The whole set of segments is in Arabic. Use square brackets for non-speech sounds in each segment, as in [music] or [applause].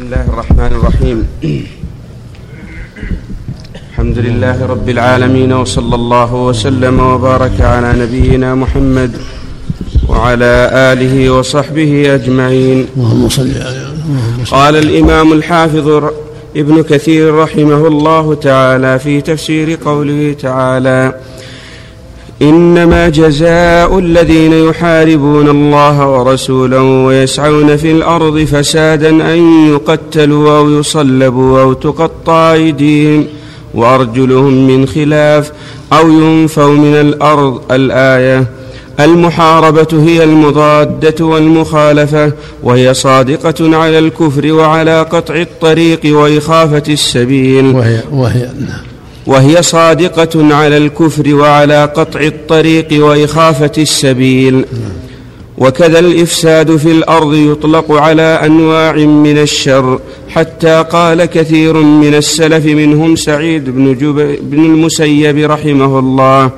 بسم الله الرحمن الرحيم الحمد لله رب العالمين وصلى الله وسلم وبارك على نبينا محمد وعلى اله وصحبه اجمعين اللهم صل على قال الامام الحافظ ابن كثير رحمه الله تعالى في تفسير قوله تعالى إنما جزاء الذين يحاربون الله ورسوله ويسعون في الأرض فسادا أن يقتلوا أو يصلبوا أو تقطع أيديهم وأرجلهم من خلاف أو ينفوا من الأرض. الآية المحاربة هي المضادة والمخالفة وهي صادقة على الكفر وعلى قطع الطريق وإخافة السبيل. وهي وهي نعم. وهي صادقة على الكفر وعلى قطع الطريق وإخافة السبيل. وكذا الإفساد في الأرض يطلق على أنواع من الشر. حتى قال كثير من السلف منهم سعيد بن, بن المسيب رحمه الله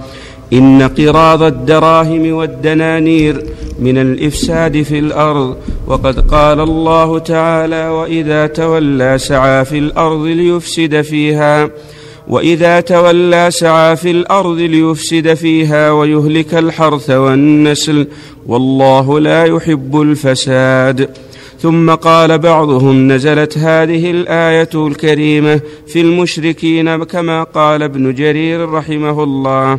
إن قراض الدراهم والدنانير من الإفساد في الأرض. وقد قال الله تعالى وإذا تولى سعى في الأرض ليفسد فيها. وإذا تولى سعى في الأرض ليفسد فيها ويهلك الحرث والنسل والله لا يحب الفساد. ثم قال بعضهم نزلت هذه الآية الكريمة في المشركين كما قال ابن جرير رحمه الله.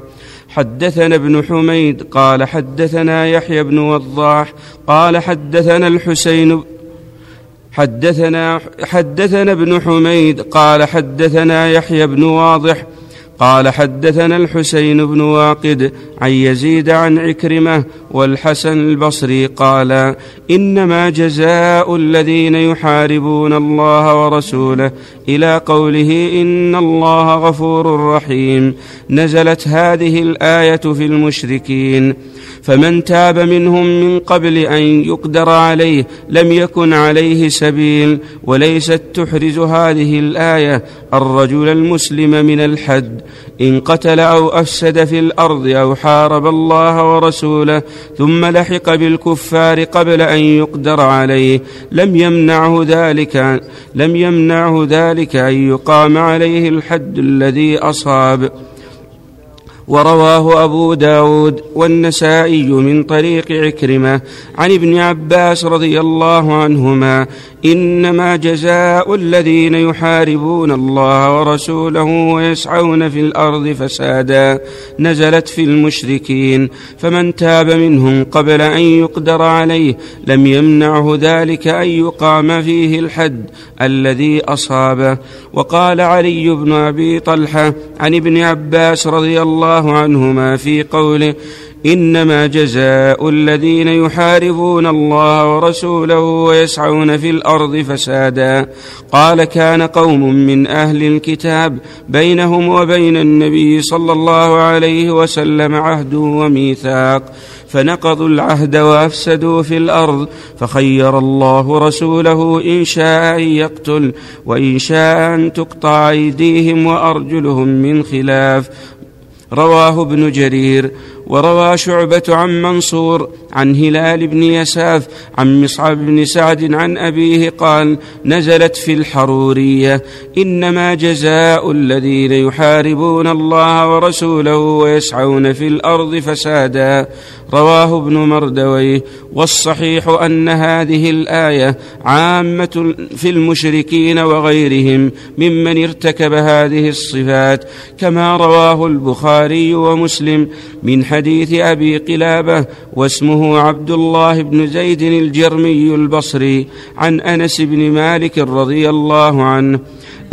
حدثنا ابن حميد قال حدثنا يحيى بن وضاح قال حدثنا الحسين حدثنا حدثنا ابن حميد قال حدثنا يحيى بن واضح قال حدثنا الحسين بن واقد عن يزيد عن عكرمة والحسن البصري قال إنما جزاء الذين يحاربون الله ورسوله إلى قوله إن الله غفور رحيم. نزلت هذه الآية في المشركين. فمن تاب منهم من قبل أن يقدر عليه لم يكن عليه سبيل وليست تحرز هذه الآية الرجل المسلم من الحد. إن قتل أو أفسد في الأرض أو حارب الله ورسوله ثم لحق بالكفار قبل أن يقدر عليه لم يمنعه ذلك لم يمنعه ذلك أن يقام عليه الحد الذي أصاب. ورواه أبو داود والنسائي من طريق عكرمة عن ابن عباس رضي الله عنهما إنما جزاء الذين يحاربون الله ورسوله ويسعون في الأرض فسادا. نزلت في المشركين فمن تاب منهم قبل أن يقدر عليه لم يمنعه ذلك أن يقام فيه الحد الذي أصابه. وقال علي بن أبي طلحة عن ابن عباس رضي الله عنهما في قوله إنما جزاء الذين يحاربون الله ورسوله ويسعون في الأرض فسادا. قال كان قوم من أهل الكتاب بينهم وبين النبي صلى الله عليه وسلم عهد وميثاق فنقضوا العهد وأفسدوا في الأرض فخير الله رسوله إن شاء أن يقتل وإن شاء أن تقطع أيديهم وأرجلهم من خلاف. رواه ابن جرير. وروى شعبة عن منصور عن هلال بن يساف عن مصعب بن سعد عن أبيه قال نزلت في الحرورية إنما جزاء الذين يحاربون الله ورسوله ويسعون في الأرض فسادا. رواه ابن مردويه. والصحيح أن هذه الآية عامة في المشركين وغيرهم ممن ارتكب هذه الصفات كما رواه البخاري ومسلم من حديث أبي قلابة واسمه عبد الله بن زيد الجرمي البصري عن أنس بن مالك رضي الله عنه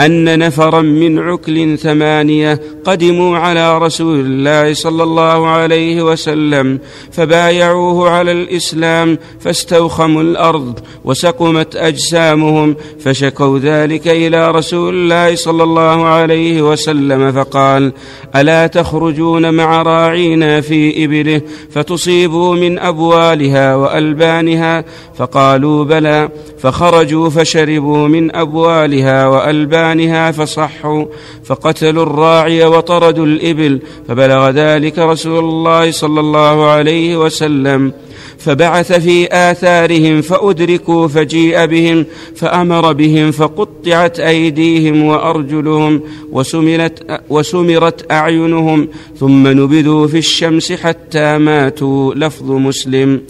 أن نفرا من عكل ثمانية قدموا على رسول الله صلى الله عليه وسلم فبايعوه على الإسلام فاستوخموا الأرض وسقمت أجسامهم فشكوا ذلك إلى رسول الله صلى الله عليه وسلم فقال ألا تخرجون مع راعينا في إبله فتصيبوا من أبوالها وألبانها؟ فقالوا بلى. فخرجوا فشربوا من أبوالها وألبانها فصحوا فقتلوا الراعي وطردوا الإبل فبلغ ذلك رسول الله صلى الله عليه وسلم. فبعث في آثارهم فأدركوا فجيء بهم فأمر بهم فقطعت أيديهم وأرجلهم وسمرت, وسمرت أعينهم ثم نبذوا في الشمس حتى ماتوا. لفظ مسلم.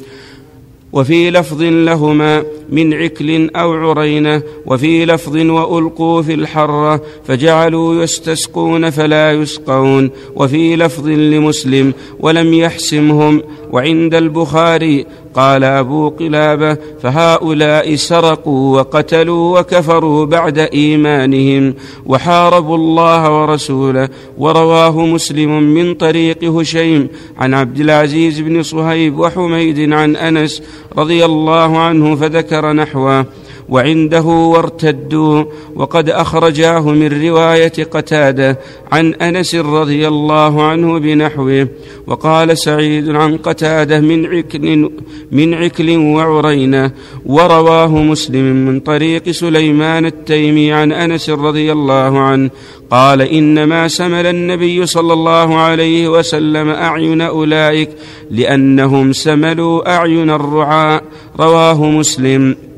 وفي لفظ لهما من عكل أو عرينة وفي لفظ وألقوا في الحرة فجعلوا يستسقون فلا يسقون وفي لفظ لمسلم ولم يحسمهم وعند البخاري قال أبو قلابة فهؤلاء سرقوا وقتلوا وكفروا بعد إيمانهم وحاربوا الله ورسوله ورواه مسلم من طريق هشيم عن عبد العزيز بن صهيب وحميد عن أنس رضي الله عنه فذكر نحوه. وعنده وارتدوا. وقد أخرجاه من رواية قتادة عن أنس رضي الله عنه بنحوه. وقال سعيد عن قتادة من عكل من عكل وعرينة. ورواه مسلم من طريق سليمان التيمي عن أنس رضي الله عنه. قال إنما سمل النبي صلى الله عليه وسلم أعين أولئك لأنهم سملوا أعين الرعاء. رواه مسلم.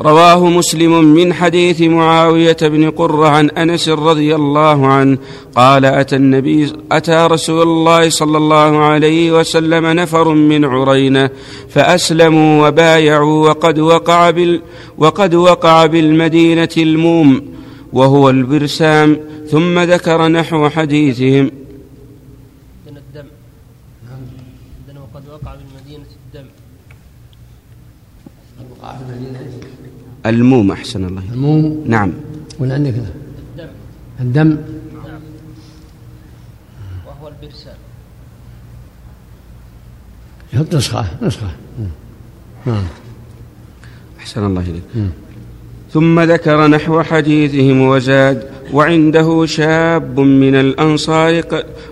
رواه مسلم من حديث معاوية بن قرة عن أنس رضي الله عنه قال أتى النبي أتى رسول الله صلى الله عليه وسلم نفر من عرينة فأسلموا وبايعوا وقد وقع بال وقد وقع بالمدينة الموم وهو البرسام ثم ذكر نحو حديثهم الدم وقد وقع بالمدينة الدم وقع في المدينة الموم أحسن الله. الموم؟ نعم. ولا عندك؟ الدم. الدم نعم وهو البرسان يحط نسخة نسخة. نعم أحسن الله إليك. ثم ذكر نحو حديثهم وزاد وعنده شاب من الأنصار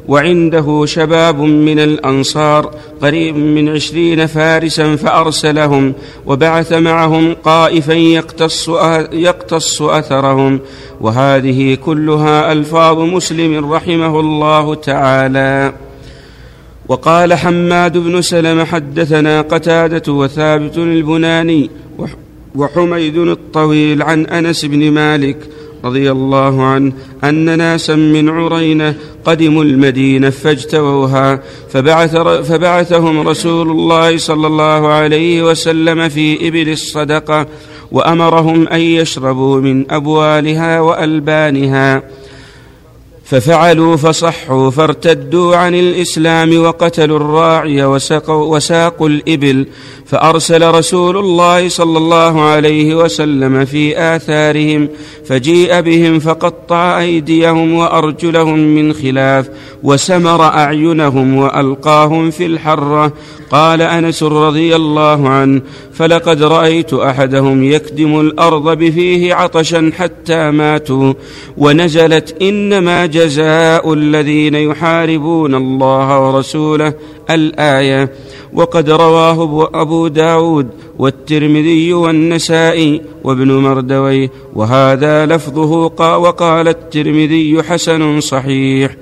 وعنده شباب من الأنصار قريب من عشرين فارسا فأرسلهم وبعث معهم قائفا يقتص, يقتص أثرهم. وهذه كلها ألفاظ مسلم رحمه الله تعالى. وقال حماد بن سلم حدثنا قتادة وثابت البناني وحميد الطويل عن أنس بن مالك رضي الله عنه أن ناسا من عرينة قدموا المدينة فاجتووها فبعث فبعثهم رسول الله صلى الله عليه وسلم في إبل الصدقة وأمرهم أن يشربوا من أبوالها وألبانها. ففعلوا فصحوا فارتدوا عن الإسلام وقتلوا الراعي وساقوا, وساقوا الإبل فأرسل رسول الله صلى الله عليه وسلم في آثارهم فجيء بهم فقطع أيديهم وأرجلهم من خلاف وسمر أعينهم وألقاهم في الحرة. قال أنس رضي الله عنه فلقد رأيت أحدهم يكدم الأرض بفيه عطشا حتى ماتوا ونزلت إنما جزاء الذين يحاربون الله ورسوله الآية. وقد رواه أبو داود والترمذي والنسائي وابن مردوي وهذا لفظه وقال الترمذي حسن صحيح.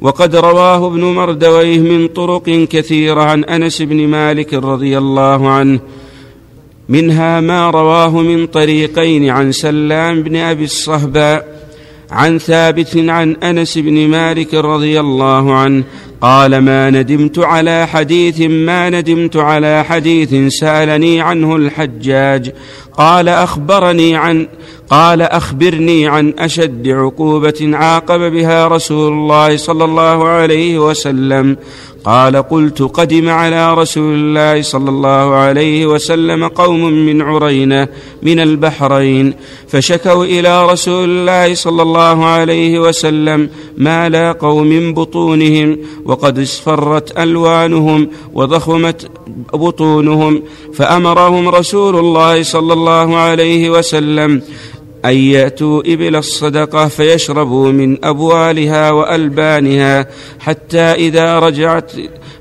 وقد رواه ابن مردويه من طرق كثيرة عن أنس بن مالك رضي الله عنه منها ما رواه من طريقين عن سلام بن أبي الصهباء عن ثابت عن أنس بن مالك رضي الله عنه قال ما ندمت على حديث ما ندمت على حديث سألني عنه الحجاج. قال أخبرني عن قال أخبرني عن أشد عقوبة عاقب بها رسول الله صلى الله عليه وسلم. قال قلت قدم على رسول الله صلى الله عليه وسلم قوم من عرينة من البحرين فشكوا إلى رسول الله صلى الله عليه وسلم ما لاقوا من بطونهم وقد اصفرت ألوانهم وضخمت بطونهم فأمرهم رسول الله صلى الله عليه وسلم أن يأتوا إبل الصدقة فيشربوا من أبوالها وألبانها حتى إذا رجعت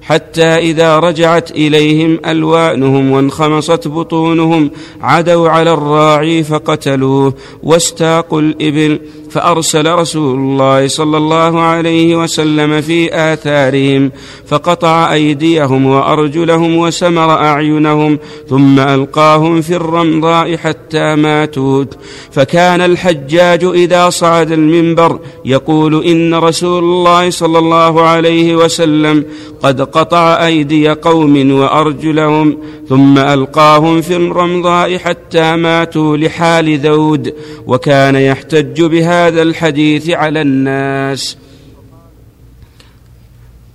حتى إذا رجعت إليهم ألوانهم وانخمصت بطونهم عدوا على الراعي فقتلوه واستاقوا الإبل فأرسل رسول الله صلى الله عليه وسلم في آثارهم فقطع أيديهم وأرجلهم وسمر أعينهم ثم ألقاهم في الرمضاء حتى ماتوا. فكان الحجاج إذا صعد المنبر يقول إن رسول الله صلى الله عليه وسلم قد قطع أيدي قوم وأرجلهم ثم ألقاهم في الرمضاء حتى ماتوا لحال ذود وكان يحتج بهذا الحديث على الناس.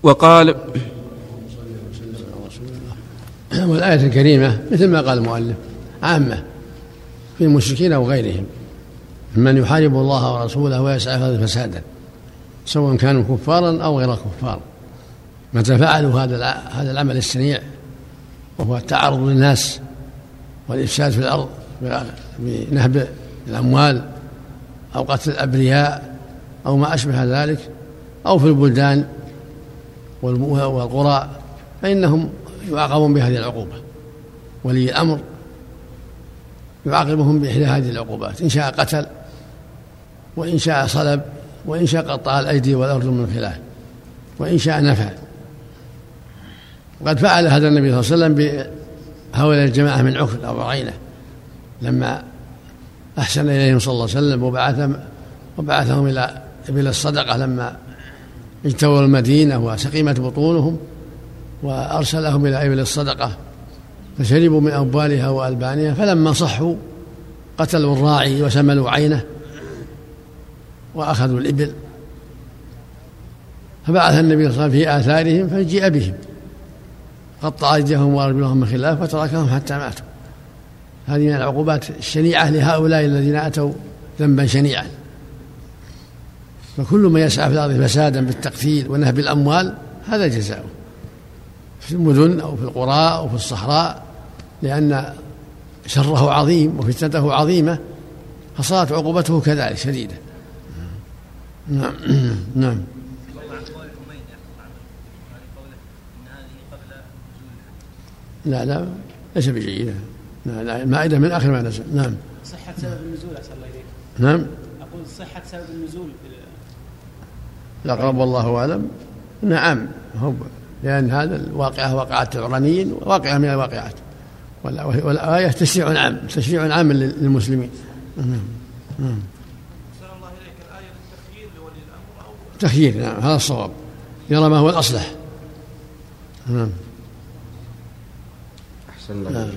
وقال والآية الكريمة مثل ما قال المؤلف عامة في المشركين أو غيرهم من يحارب الله ورسوله ويسعى في فسادا سواء كانوا كفارا أو غير كفار. متى فعلوا هذا هذا العمل السريع وهو التعرض للناس والإفساد في الأرض بنهب الأموال أو قتل الأبرياء أو ما أشبه ذلك أو في البلدان والقرى فإنهم يعاقبون بهذه العقوبة. ولي الأمر يعاقبهم بإحدى هذه العقوبات إن شاء قتل وإن شاء صلب وإن شاء قطع الأيدي والأرجل من خلاف وإن شاء نفع وقد فعل هذا النبي صلى الله عليه وسلم بهؤلاء الجماعة من عكر أو عينة لما أحسن إليهم صلى الله عليه وسلم وبعثهم وبعثهم إلى إبل الصدقة لما اجتووا المدينة وسقيمت بطونهم وأرسلهم إلى إبل الصدقة فشربوا من أبوالها وألبانها فلما صحوا قتلوا الراعي وسملوا عينه وأخذوا الإبل فبعث النبي صلى الله عليه وسلم في آثارهم فجيء بهم. قطع أيديهم وأرجلهم من خلاف وتركهم حتى ماتوا. هذه من العقوبات الشنيعة لهؤلاء الذين أتوا ذنبا شنيعا. فكل من يسعى في الأرض فسادا بالتقتيل ونهب الأموال هذا جزاؤه. في المدن أو في القرى أو في الصحراء لأن شره عظيم وفتنته عظيمة فصارت عقوبته كذلك شديدة. نعم. [clears throat] نعم. لا لا ليس بجيدة. لا لا المائدة من آخر ما نزل نعم. صحة سبب النزول أسأل الله إليك. نعم. أقول صحة سبب النزول الأقرب والله أعلم. نعم هو لأن هذا الواقعة وقعت العرانيين واقعة من الواقعات. والآية تشريع عام تشريع عام للمسلمين. نعم نعم. الله إليك الآية للتخيير لولي الأمر أو تخيير نعم هذا الصواب. يرى ما هو الأصلح. نعم. الله نعم.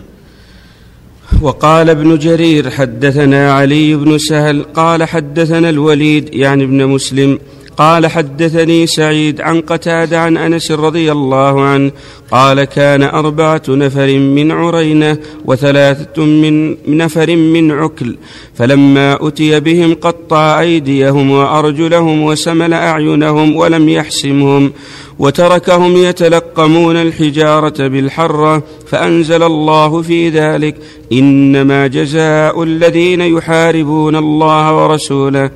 وقال ابن جرير حدثنا علي بن سهل قال حدثنا الوليد يعني ابن مسلم قال حدثني سعيد عن قتاد عن أنس رضي الله عنه قال كان أربعة نفر من عرينة وثلاثة من نفر من عكل فلما أتي بهم قطع أيديهم وأرجلهم وسمل أعينهم ولم يحسمهم وتركهم يتلقمون الحجارة بالحرة فأنزل الله في ذلك إنما جزاء الذين يحاربون الله ورسوله.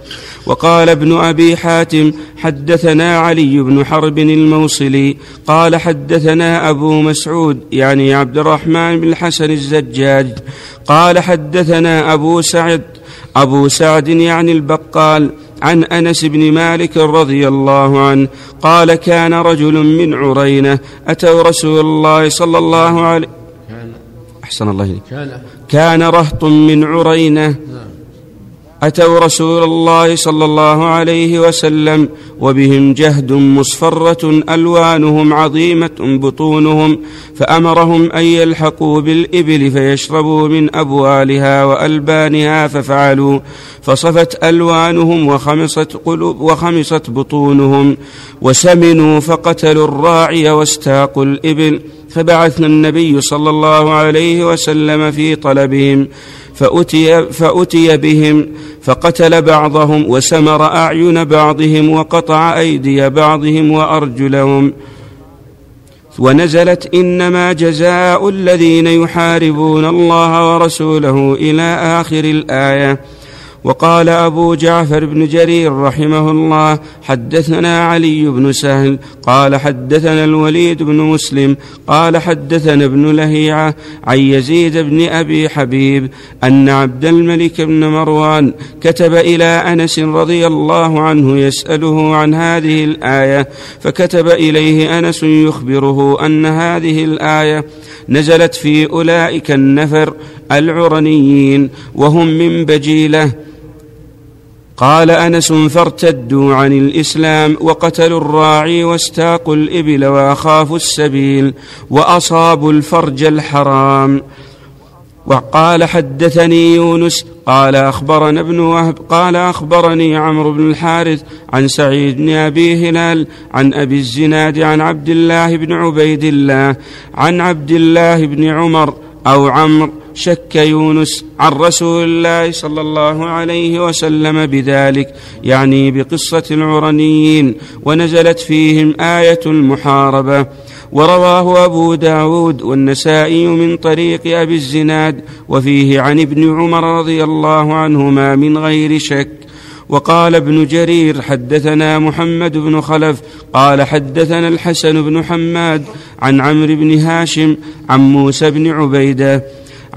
وقال ابن أبي حاتم حدثنا علي بن حرب الموصلي قال حدثنا أبو مسعود يعني عبد الرحمن بن الحسن الزجاج قال حدثنا أبو سعد أبو سعد يعني البقال عن أنس بن مالك رضي الله عنه قال كان رجل من عرينة أتوا رسول الله صلى الله عليه أحسن الله كان رهط من عرينة نعم. أتوا رسول الله صلى الله عليه وسلم وبهم جهد مصفرة ألوانهم عظيمة بطونهم فأمرهم أن يلحقوا بالإبل فيشربوا من أبوالها وألبانها ففعلوا فصفت ألوانهم وخمصت قلوب وخمصت بطونهم وسمنوا فقتلوا الراعي واستاقوا الإبل فبعثنا النبي صلى الله عليه وسلم في طلبهم فأتي, فأتي بهم فقتل بعضهم وسمر أعين بعضهم وقطع أيدي بعضهم وأرجلهم. ونزلت إنما جزاء الذين يحاربون الله ورسوله إلى آخر الآية. وقال أبو جعفر بن جرير رحمه الله حدثنا علي بن سهل قال حدثنا الوليد بن مسلم قال حدثنا ابن لهيعة عن يزيد بن أبي حبيب أن عبد الملك بن مروان كتب إلى أنس رضي الله عنه يسأله عن هذه الآية فكتب إليه أنس يخبره أن هذه الآية نزلت في أولئك النفر العرنيين وهم من بجيلة. قال أنس فارتدوا عن الإسلام وقتلوا الراعي واستاقوا الإبل وأخافوا السبيل وأصابوا الفرج الحرام. وقال حدثني يونس قال أخبرنا ابن وهب قال أخبرني عمرو بن الحارث عن سعيد بن أبي هلال عن أبي الزناد عن عبد الله بن عبيد الله عن عبد الله بن عمر أو عمرو شك يونس عن رسول الله صلى الله عليه وسلم بذلك يعني بقصة العرنيين ونزلت فيهم آية المحاربة. ورواه أبو داود والنسائي من طريق أبي الزناد وفيه عن ابن عمر رضي الله عنهما من غير شك. وقال ابن جرير حدثنا محمد بن خلف قال حدثنا الحسن بن حماد عن عمرو بن هاشم عن موسى بن عبيدة.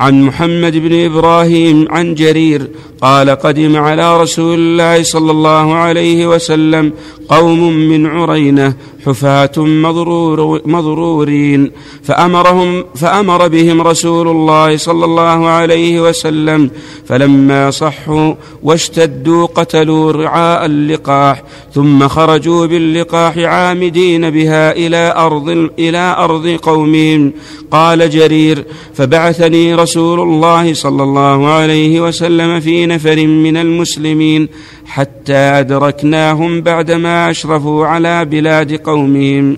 عن محمد بن إبراهيم عن جرير قال قدم على رسول الله صلى الله عليه وسلم قوم من عرينة حفاة مضرور مضرورين. فأمرهم فأمر بهم رسول الله صلى الله عليه وسلم فلما صحوا واشتدوا قتلوا رعاء اللقاح ثم خرجوا باللقاح عامدين بها إلى أرض إلى أرض قومهم. قال جرير فبعثني رسول الله صلى الله عليه وسلم في نفر من المسلمين حتى أدركناهم بعدما أشرفوا على بلاد قومهم.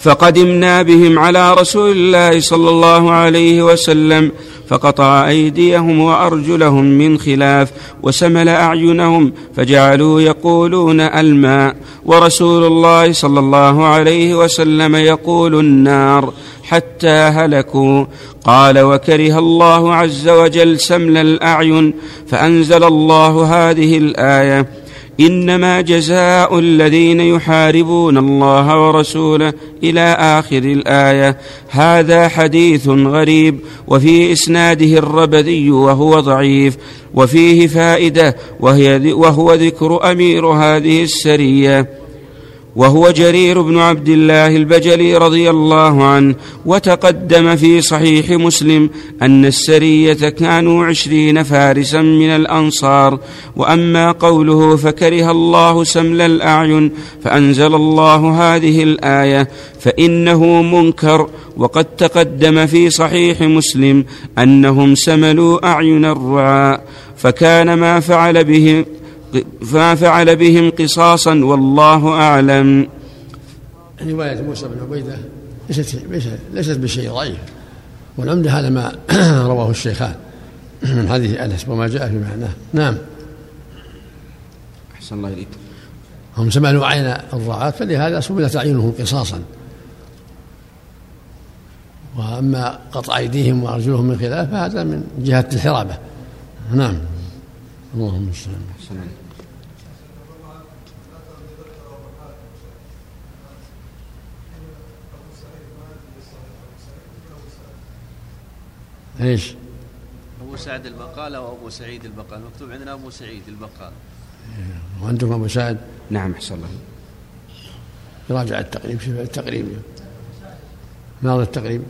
فقدمنا بهم على رسول الله صلى الله عليه وسلم فقطع أيديهم وأرجلهم من خلاف وسمل أعينهم فجعلوا يقولون الماء ورسول الله صلى الله عليه وسلم يقول النار. حتى هلكوا. قال وكره الله عز وجل سمل الأعين فأنزل الله هذه الآية إنما جزاء الذين يحاربون الله ورسوله إلى آخر الآية. هذا حديث غريب وفي إسناده الربذي وهو ضعيف وفيه فائدة وهي وهو ذكر أمير هذه السرية. وهو جرير بن عبد الله البجلي رضي الله عنه وتقدم في صحيح مسلم أن السرية كانوا عشرين فارسا من الأنصار وأما قوله فكره الله سمل الأعين فأنزل الله هذه الآية فإنه منكر وقد تقدم في صحيح مسلم أنهم سملوا أعين الرعاء فكان ما فعل بهم فما فعل بهم قصاصا والله أعلم. رواية موسى بن عبيدة ليست ليست بشيء ضعيف والعمدة هذا ما [clears throat] رواه الشيخان. من حديث أنس وما جاء في معناه. نعم. أحسن الله إليك. هم سمعوا عين الرعاة فلهذا سملت أعينهم قصاصا. وأما قطع أيديهم وأرجلهم من خلاف فهذا من جهة الحرابة. نعم. اللهم المستعان إيش؟ أبو سعد البقال أو أبو سعيد البقال؟ مكتوب عندنا أبو سعيد البقال. وعندكم أبو سعد؟ نعم أحسن الله. يراجع التقريب شوف التقريب. ماذا التقريب؟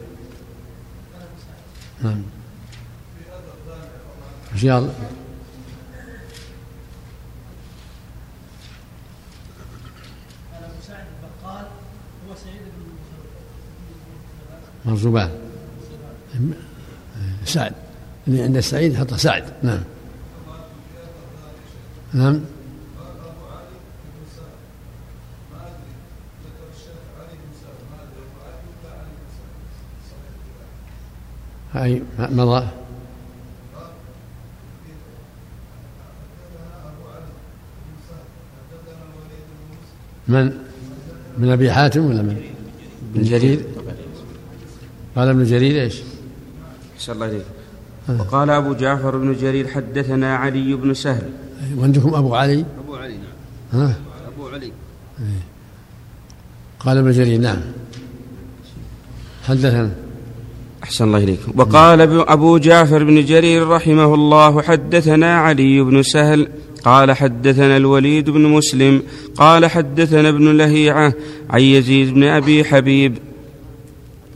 نعم. رياض مرزبان سعد. اللي عند السعيد حط سعد. نعم. نعم. أي مضى. من؟ من أبي حاتم ولا من؟ من جرير. قال ابن جرير إيش؟ أحسن الله إليك وقال أبو جعفر بن جرير حدثنا علي بن سهل. وعندكم أبو علي؟ أبو علي نعم. ها؟ أبو علي. قال ابن جرير نعم. حدثنا. أحسن الله إليكم وقال أبو جعفر بن جرير رحمه الله حدثنا علي بن سهل. قال حدثنا الوليد بن مسلم. قال حدثنا ابن لهيعة عن يزيد بن أبي حبيب.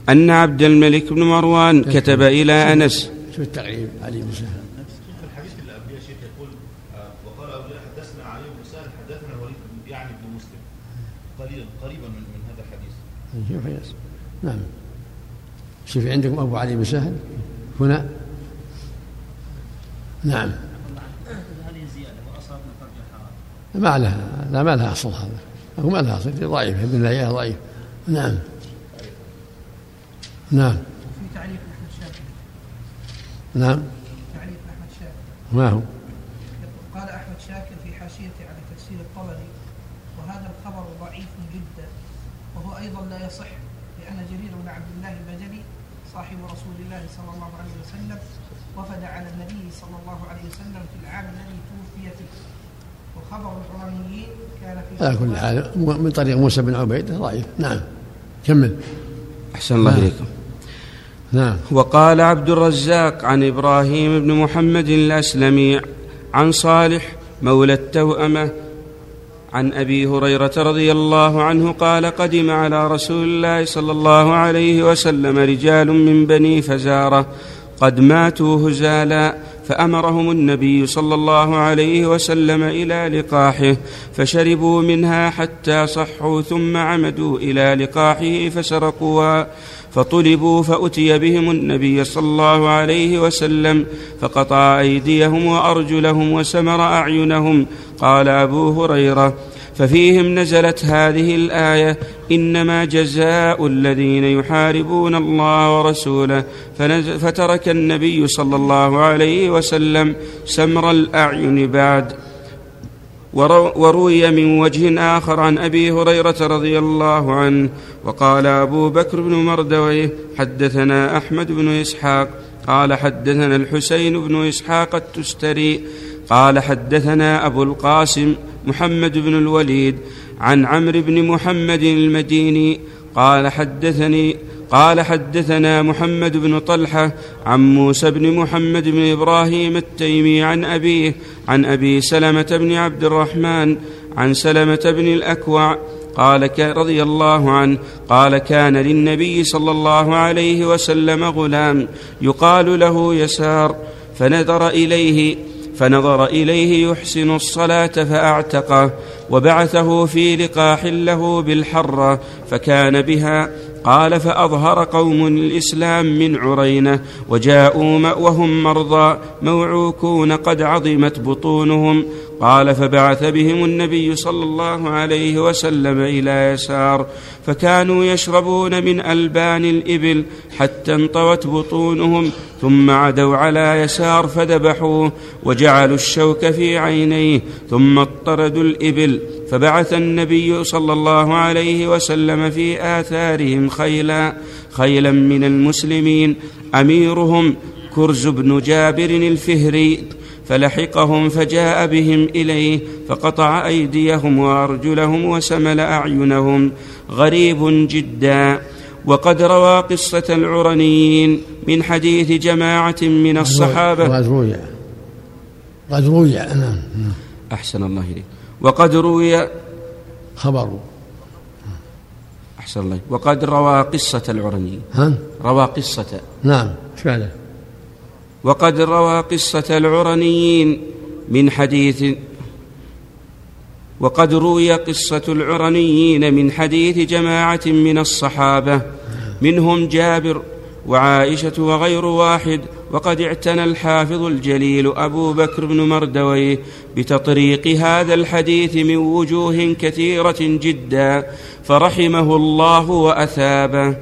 أن عبد الملك بن مروان كتب إلى أنس. شوف التقريب علي بن سهل. الحديث اللي شيخ يقول آه، وقال حدثنا علي بن سهل حدثنا الوليد بن- يعني ابن مسلم. قليلا قريبا من من هذا الحديث. شوف. نعم. شوف عندكم أبو علي بن سهل؟ هنا؟ نعم. هذه الزيادة وأصابنا فرج حرام ما لها لا ما لها أصل هذا. ما لها أصل ضعيف ابن لهيعة ضعيف. نعم. نعم. في تعليق أحمد شاكر نعم. تعليق أحمد شاكر ما هو؟ قال أحمد شاكر في حاشيته على تفسير الطبري وهذا الخبر ضعيف جدا وهو أيضا لا يصح لأن جرير بن عبد الله البجلي صاحب رسول الله صلى الله عليه وسلم وفد على النبي صلى الله عليه وسلم في العام الذي توفي فيه. وخبر الحرميين كان في على كل حال من طريق موسى بن عبيد ضعيف. نعم. كمل. أحسن الله نعم. إليكم. نعم. وقال عبد الرزاق عن إبراهيم بن محمد الأسلمي عن صالح مولى التوأمة عن أبي هريرة رضي الله عنه قال قدم على رسول الله صلى الله عليه وسلم رجال من بني فزارة قد ماتوا هزالا فأمرهم النبي صلى الله عليه وسلم إلى لقاحه فشربوا منها حتى صحوا ثم عمدوا إلى لقاحه فسرقوها فطلبوا فأتي بهم النبي صلى الله عليه وسلم فقطع أيديهم وأرجلهم وسمر أعينهم. قال أبو هريرة ففيهم نزلت هذه الآية إنما جزاء الذين يحاربون الله ورسوله فترك النبي صلى الله عليه وسلم سمر الأعين بعد. ورو- وروي من وجه آخر عن أبي هريرة رضي الله عنه وقال أبو بكر بن مردويه حدثنا أحمد بن إسحاق قال حدثنا الحسين بن إسحاق التستري قال حدثنا أبو القاسم محمد بن الوليد عن عمرو بن محمد المديني قال حدثني قال حدثنا محمد بن طلحة عن موسى بن محمد بن إبراهيم التيمي عن أبيه عن أبي سلمة بن عبد الرحمن عن سلمة بن الأكوع قال رضي الله عنه قال كان للنبي صلى الله عليه وسلم غلام يقال له يسار فنظر إليه فنظر إليه يحسن الصلاة فأعتقه وبعثه في لقاح له بالحرة فكان بها قال فأظهر قوم الإسلام من عرينة وجاءوا وهم مرضى موعوكون قد عظمت بطونهم قال فبعث بهم النبي صلى الله عليه وسلم إلى يسار فكانوا يشربون من ألبان الإبل حتى انطوت بطونهم ثم عدوا على يسار فذبحوه وجعلوا الشوك في عينيه ثم اطردوا الإبل فبعث النبي صلى الله عليه وسلم في آثارهم خيلا خيلا من المسلمين أميرهم كرز بن جابر الفهري فلحقهم فجاء بهم إليه فقطع أيديهم وأرجلهم وسمل أعينهم. غريب جدا. وقد روى قصة العرنيين من حديث جماعة من الصحابة. قد روي قد روي نعم. أحسن الله إليك. وقد روي خبر. أحسن الله وقد روى قصة العرنيين. روى قصة. نعم. إيش وقد روى قصة العرنيين من حديث وقد روي قصة العرنيين من حديث جماعة من الصحابة منهم جابر وعائشة وغير واحد وقد اعتنى الحافظ الجليل أبو بكر بن مردويه بتطريق هذا الحديث من وجوه كثيرة جدا فرحمه الله وأثابه.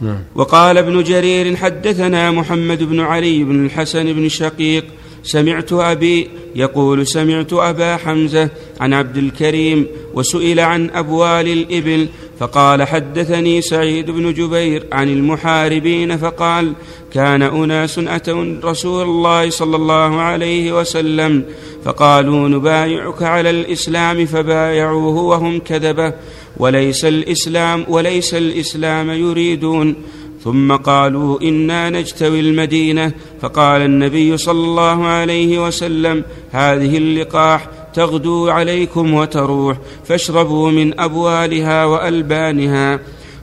نعم. وقال ابن جرير حدثنا محمد بن علي بن الحسن بن شقيق سمعت أبي يقول سمعت أبا حمزة عن عبد الكريم وسئل عن أبوال الإبل فقال حدثني سعيد بن جبير عن المحاربين فقال كان أناس أتوا رسول الله صلى الله عليه وسلم فقالوا نبايعك على الإسلام فبايعوه وهم كذبة. وليس الاسلام وليس الإسلام يريدون. ثم قالوا إنا نجتوي المدينة. فقال النبي صلى الله عليه وسلم هذه اللقاح تغدو عليكم وتروح فاشربوا من أبوالها وألبانها.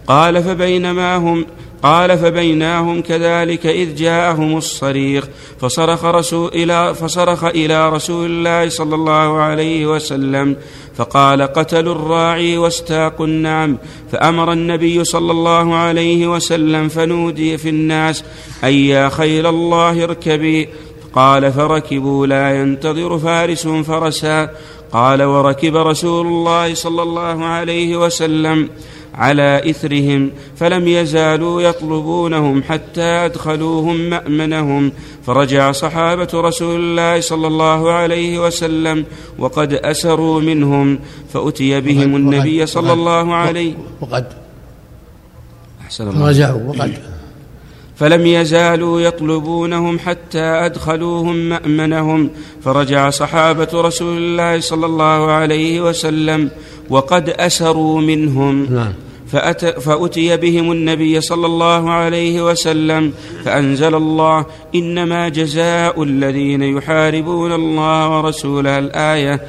قال فبينما هم قال فبيناهم كذلك إذ جاءهم الصريخ فصرخ رسول إلى فصرخ إلى رسول الله صلى الله عليه وسلم فقال قتلوا الراعي واستاقوا النعم فأمر النبي صلى الله عليه وسلم فنودي في الناس أي يا خيل الله اركبي قال فركبوا لا ينتظر فارس فرسا قال وركب رسول الله صلى الله عليه وسلم على إثرهم فلم يزالوا يطلبونهم حتى أدخلوهم مأمنهم. فرجع صحابة رسول الله صلى الله عليه وسلم وقد أسروا منهم فأتي بهم النبي صلى الله عليه وقد أحسن الله. رجعوا وقد فلم يزالوا يطلبونهم حتى أدخلوهم مأمنهم. فرجع صحابة رسول الله صلى الله عليه وسلم وقد أسروا منهم. نعم. فأت فأتي بهم النبي صلى الله عليه وسلم فأنزل الله إنما جزاء الذين يحاربون الله ورسوله الآية.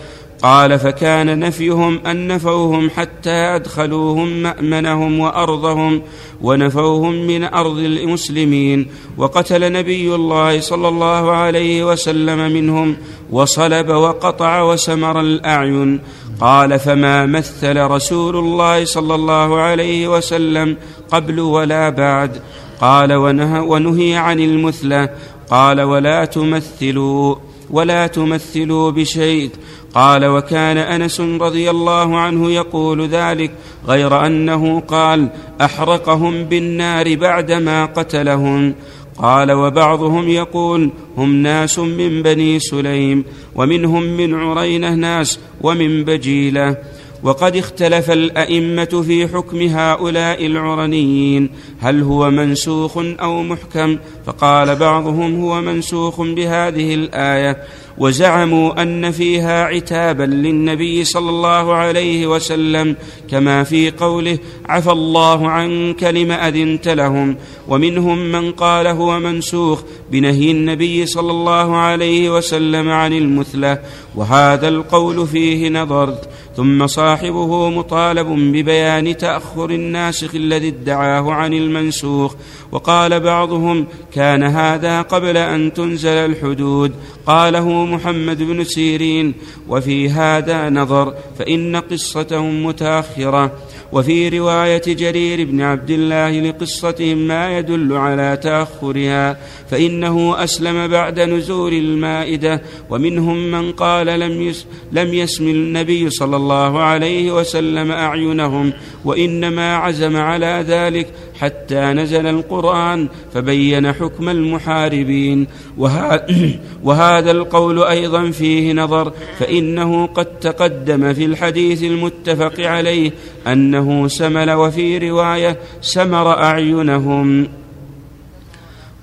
قال فكان نفيهم أن نفوهم حتى أدخلوهم مأمنهم وأرضهم ونفوهم من أرض المسلمين. وقتل نبي الله صلى الله عليه وسلم منهم وصلب وقطع وسمر الأعين. قال فما مثل رسول الله صلى الله عليه وسلم قبل ولا بعد. قال ونهى, ونهي عن المثلى قال ولا تمثلوا ولا تمثلوا بشيء. قال وكان أنس رضي الله عنه يقول ذلك غير أنه قال أحرقهم بالنار بعدما قتلهم. قال وبعضهم يقول هم ناس من بني سليم ومنهم من عرينة ناس ومن بجيلة وقد اختلف الأئمة في حكم هؤلاء العرنيين هل هو منسوخ أو محكم فقال بعضهم هو منسوخ بهذه الآية وزعموا أن فيها عتابا للنبي صلى الله عليه وسلم كما في قوله عفى الله عنك لم أذنت لهم ومنهم من قال هو منسوخ بنهي النبي صلى الله عليه وسلم عن المثلة. وهذا القول فيه نظر ثم صاحبه مطالب ببيان تأخر الناسخ الذي ادعاه عن المنسوخ. وقال بعضهم كان هذا قبل أن تنزل الحدود. قاله محمد بن سيرين وفي هذا نظر فإن قصتهم متأخرة. وفي رواية جرير بن عبد الله لقصتهم ما يدل على تأخرها فإنه أسلم بعد نزول المائدة. ومنهم من قال لم يس لم يسم النبي صلى الله عليه وسلم أعينهم وإنما عزم على ذلك حتى نزل القرآن فبين حكم المحاربين. وها [clears throat] وهذا القول أيضا فيه نظر فإنه قد تقدم في الحديث المتفق عليه أنه سمل وفي رواية سمر أعينهم.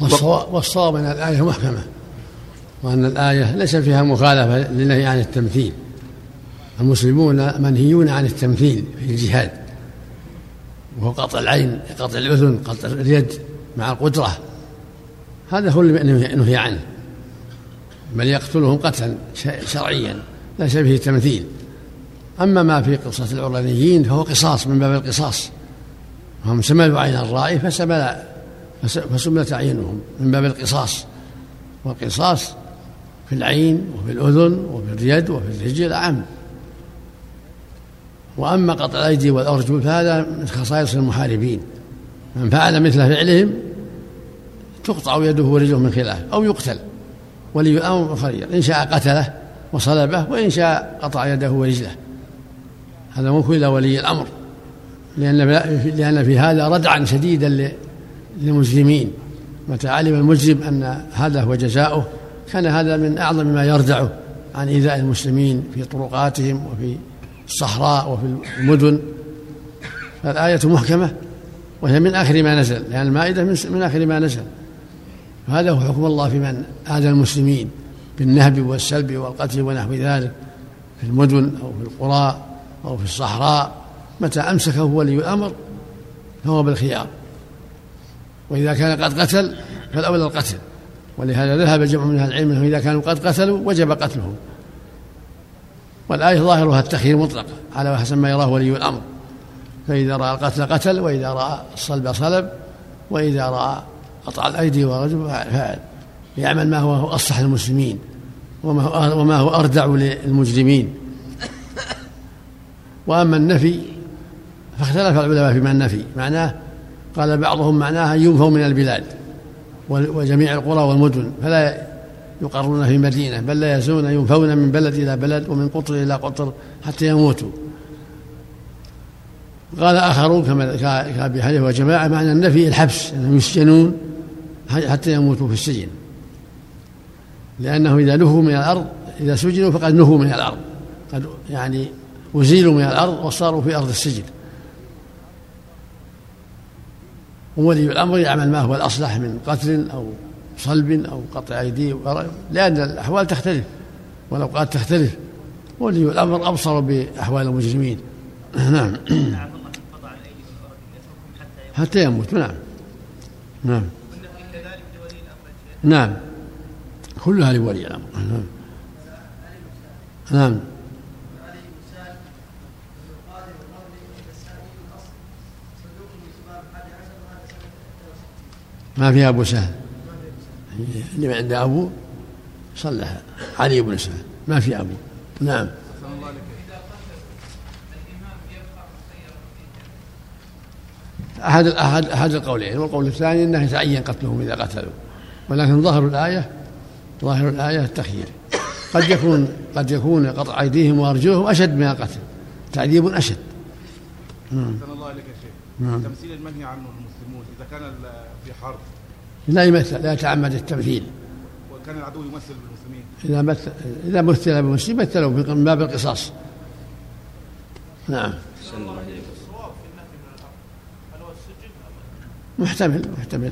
والصواب والصواب أن الآية وأن الآية ليس فيها مخالفة للنهي عن التمثيل. المسلمون منهيون عن التمثيل في الجهاد وهو قطع العين قطع الأذن قطع اليد مع القدرة. هذا هو اللي نهي عنه. بل يقتلهم قتلا شرعيا ليس فيه تمثيل. أما ما في قصة العرانيين فهو قصاص من باب القصاص. هم سملوا عين الرائي فسمل فسملت أعينهم من باب القصاص. والقصاص في العين وفي الأذن وفي اليد وفي الرجل عام وأما قطع الأيدي والأرجل فهذا من خصائص المحاربين. من فعل مثل فعلهم تقطع يده ورجله من خلاف أو يقتل. ولي الأمر خير إن شاء قتله وصلبه وإن شاء قطع يده ورجله. هذا ملك إلى ولي الأمر. لأن لأن في هذا ردعا شديدا للمجرمين. متى علم المجرم أن هذا هو جزاؤه. كان هذا من أعظم ما يردعه عن إيذاء المسلمين في طرقاتهم وفي الصحراء وفي المدن. فالآية محكمة وهي من آخر ما نزل لأن المائدة من, آخر ما نزل. وهذا هو حكم الله في من؟ آذى المسلمين بالنهب والسلب والقتل ونحو ذلك في المدن أو في القرى أو في الصحراء. متى أمسكه ولي الأمر فهو بالخيار. وإذا كان قد قتل فالأولى القتل. ولهذا ذهب جمع من أهل العلم أنه إذا كانوا قد قتلوا وجب قتلهم. والآية ظاهرها التخيير مطلقة على حسب ما يراه ولي الأمر. فإذا رأى القتل قتل وإذا رأى الصلب صلب وإذا رأى قطع الأيدي والرجل فعل يعمل ما هو أصلح للمسلمين وما هو وما هو أردع للمجرمين. وأما النفي فاختلف العلماء في معنى النفي. معناه قال بعضهم معناها ينفوا من البلاد. وجميع القرى والمدن فلا يقرون في مدينة بل لا يزون ينفون من بلد إلى بلد ومن قطر إلى قطر حتى يموتوا. قال آخرون كما كأبي حنيفة وجماعة معنى النفي الحبس أنهم يسجنون حتى يموتوا في السجن. لأنه إذا نهوا من الأرض إذا سجنوا فقد نهوا من الأرض قد يعني أزيلوا من الأرض وصاروا في أرض السجن. وولي الأمر يعمل ما هو الأصلح من قتل أو صلب أو قطع أيدي لأن الأحوال تختلف والأوقات تختلف. ولي الأمر أبصر بأحوال المجرمين. [clears throat] نعم. حتى يموت. نعم. نعم. نعم. كلها لولي الأمر. نعم. نعم. ما فيها أبو سهل. اللي عند أبو صلح علي بن سهل. ما في أبو. نعم. أحد أحد أحد القولين. والقول الثاني أنه يتعين قتلهم إذا قتلوا. ولكن ظاهر الآية ظاهر الآية التخيير. قد يكون قد يكون قطع أيديهم وأرجلهم أشد من القتل. تعذيب أشد. نعم. الله عليك يا شيخ. نعم. تمثيل المنهي عنه المسلمون إذا كان في حرب. لا يمثل لا يتعمد التمثيل. وكان العدو يمثل بالمسلمين. إذا مثل إذا مثل بالمسلمين مثلوا من باب القصاص نعم. محتمل محتمل.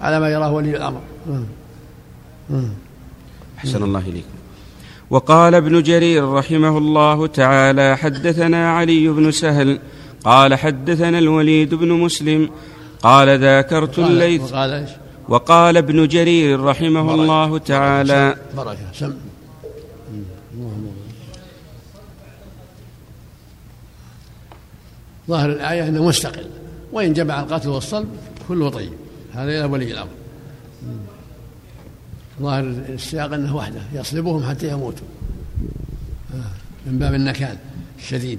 على ما يراه ولي الأمر. أحسن الله إليكم وقال ابن جرير رحمه الله تعالى حدثنا علي بن سهل قال حدثنا الوليد بن مسلم قال ذاكرت الليث وقال إيش؟ وقال ابن جرير رحمه الله تعالى. بركة. سم. ظاهر الآية أنه مستقل. وإن جمع القتل والصلب كله طيب. هذا إلى ولي الأمر. ظاهر السياق أنه وحده. يصلبهم حتى يموتوا. من باب النكال الشديد.